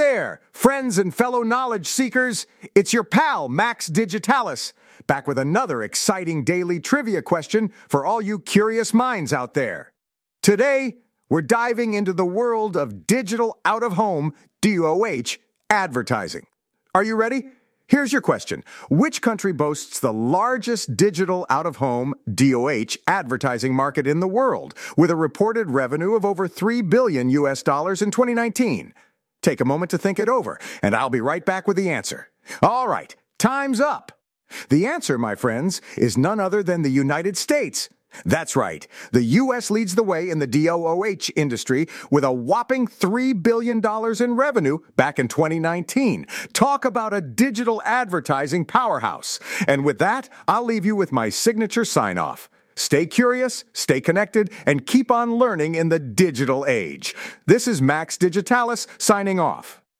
there, friends and fellow knowledge seekers. It's your pal, Max Digitalis, back with another exciting daily trivia question for all you curious minds out there. Today, we're diving into the world of digital out of home, DOOH, advertising. Are you ready? Here's your question Which country boasts the largest digital out of home, DOOH, advertising market in the world, with a reported revenue of over 3 billion US dollars in 2019? Take a moment to think it over, and I'll be right back with the answer. All right, time's up. The answer, my friends, is none other than the United States. That's right. The U.S. leads the way in the DOOH industry with a whopping $3 billion in revenue back in 2019. Talk about a digital advertising powerhouse. And with that, I'll leave you with my signature sign off. Stay curious, stay connected, and keep on learning in the digital age. This is Max Digitalis signing off.